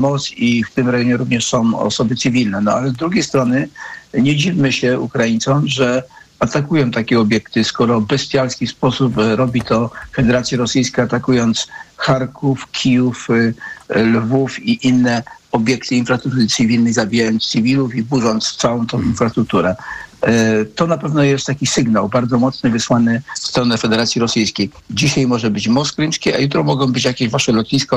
moc i w tym rejonie również są osoby cywilne. No ale z drugiej strony nie dziwmy się Ukraińcom, że atakują takie obiekty, skoro w bestialski sposób e, robi to Federacja Rosyjska, atakując Charków, Kijów, e, Lwów i inne obiekty infrastruktury cywilnej, zabijając cywilów i burząc całą tą mhm. infrastrukturę. E, to na pewno jest taki sygnał bardzo mocny wysłany w stronę Federacji Rosyjskiej. Dzisiaj może być most krymski, a jutro mogą być jakieś wasze lotnisko.